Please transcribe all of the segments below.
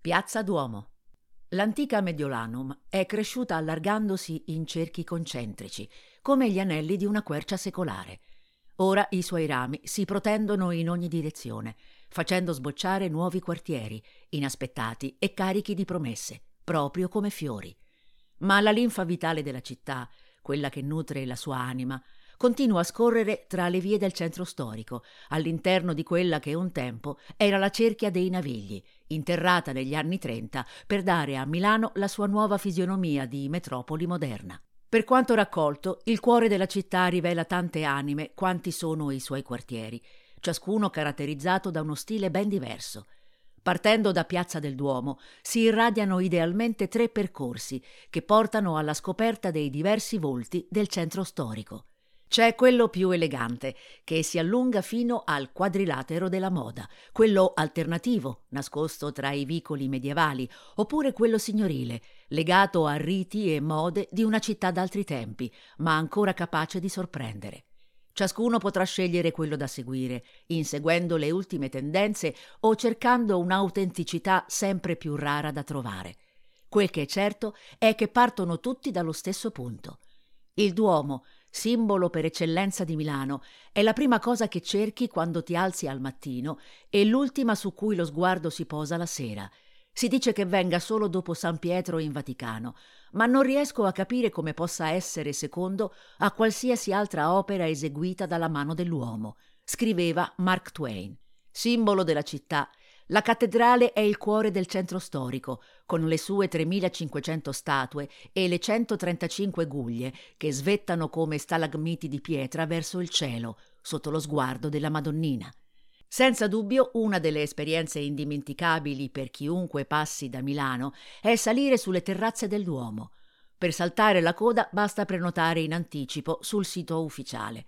Piazza Duomo. L'antica Mediolanum è cresciuta allargandosi in cerchi concentrici, come gli anelli di una quercia secolare. Ora i suoi rami si protendono in ogni direzione, facendo sbocciare nuovi quartieri, inaspettati e carichi di promesse, proprio come fiori. Ma la linfa vitale della città, quella che nutre la sua anima, continua a scorrere tra le vie del centro storico, all'interno di quella che un tempo era la cerchia dei Navigli, interrata negli anni Trenta per dare a Milano la sua nuova fisionomia di metropoli moderna. Per quanto raccolto, il cuore della città rivela tante anime quanti sono i suoi quartieri, ciascuno caratterizzato da uno stile ben diverso. Partendo da Piazza del Duomo si irradiano idealmente tre percorsi che portano alla scoperta dei diversi volti del centro storico. C'è quello più elegante, che si allunga fino al quadrilatero della moda, quello alternativo, nascosto tra i vicoli medievali, oppure quello signorile, legato a riti e mode di una città d'altri tempi, ma ancora capace di sorprendere. Ciascuno potrà scegliere quello da seguire, inseguendo le ultime tendenze o cercando un'autenticità sempre più rara da trovare. Quel che è certo è che partono tutti dallo stesso punto. Il Duomo, simbolo per eccellenza di Milano, è la prima cosa che cerchi quando ti alzi al mattino e l'ultima su cui lo sguardo si posa la sera. Si dice che venga solo dopo San Pietro in Vaticano, ma non riesco a capire come possa essere secondo a qualsiasi altra opera eseguita dalla mano dell'uomo, scriveva Mark Twain. Simbolo della città, la cattedrale è il cuore del centro storico, con le sue 3500 statue e le 135 guglie che svettano come stalagmiti di pietra verso il cielo, sotto lo sguardo della Madonnina. Senza dubbio una delle esperienze indimenticabili per chiunque passi da Milano è salire sulle terrazze del Duomo. Per saltare la coda basta prenotare in anticipo sul sito ufficiale.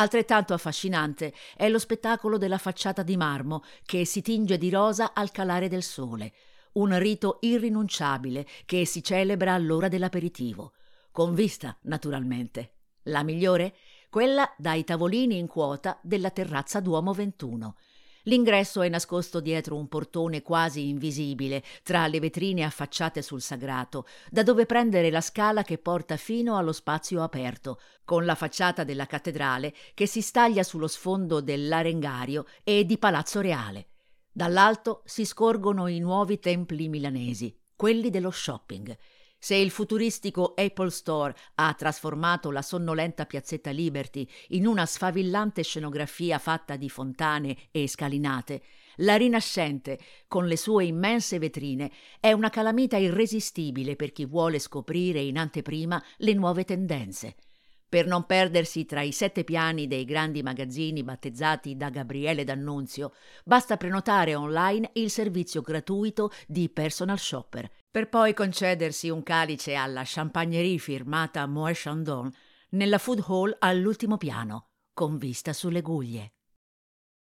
Altrettanto affascinante è lo spettacolo della facciata di marmo che si tinge di rosa al calare del sole, un rito irrinunciabile che si celebra all'ora dell'aperitivo, con vista, naturalmente. La migliore? Quella dai tavolini in quota della terrazza Duomo 21, L'ingresso è nascosto dietro un portone quasi invisibile, tra le vetrine affacciate sul sagrato, da dove prendere la scala che porta fino allo spazio aperto, con la facciata della cattedrale che si staglia sullo sfondo dell'arengario e di Palazzo Reale. Dall'alto si scorgono i nuovi templi milanesi, quelli dello shopping, se il futuristico Apple Store ha trasformato la sonnolenta piazzetta Liberty in una sfavillante scenografia fatta di fontane e scalinate, la rinascente, con le sue immense vetrine, è una calamita irresistibile per chi vuole scoprire in anteprima le nuove tendenze. Per non perdersi tra i sette piani dei grandi magazzini battezzati da Gabriele D'Annunzio, basta prenotare online il servizio gratuito di personal shopper per poi concedersi un calice alla champagnerie firmata Moët Chandon nella food hall all'ultimo piano, con vista sulle guglie.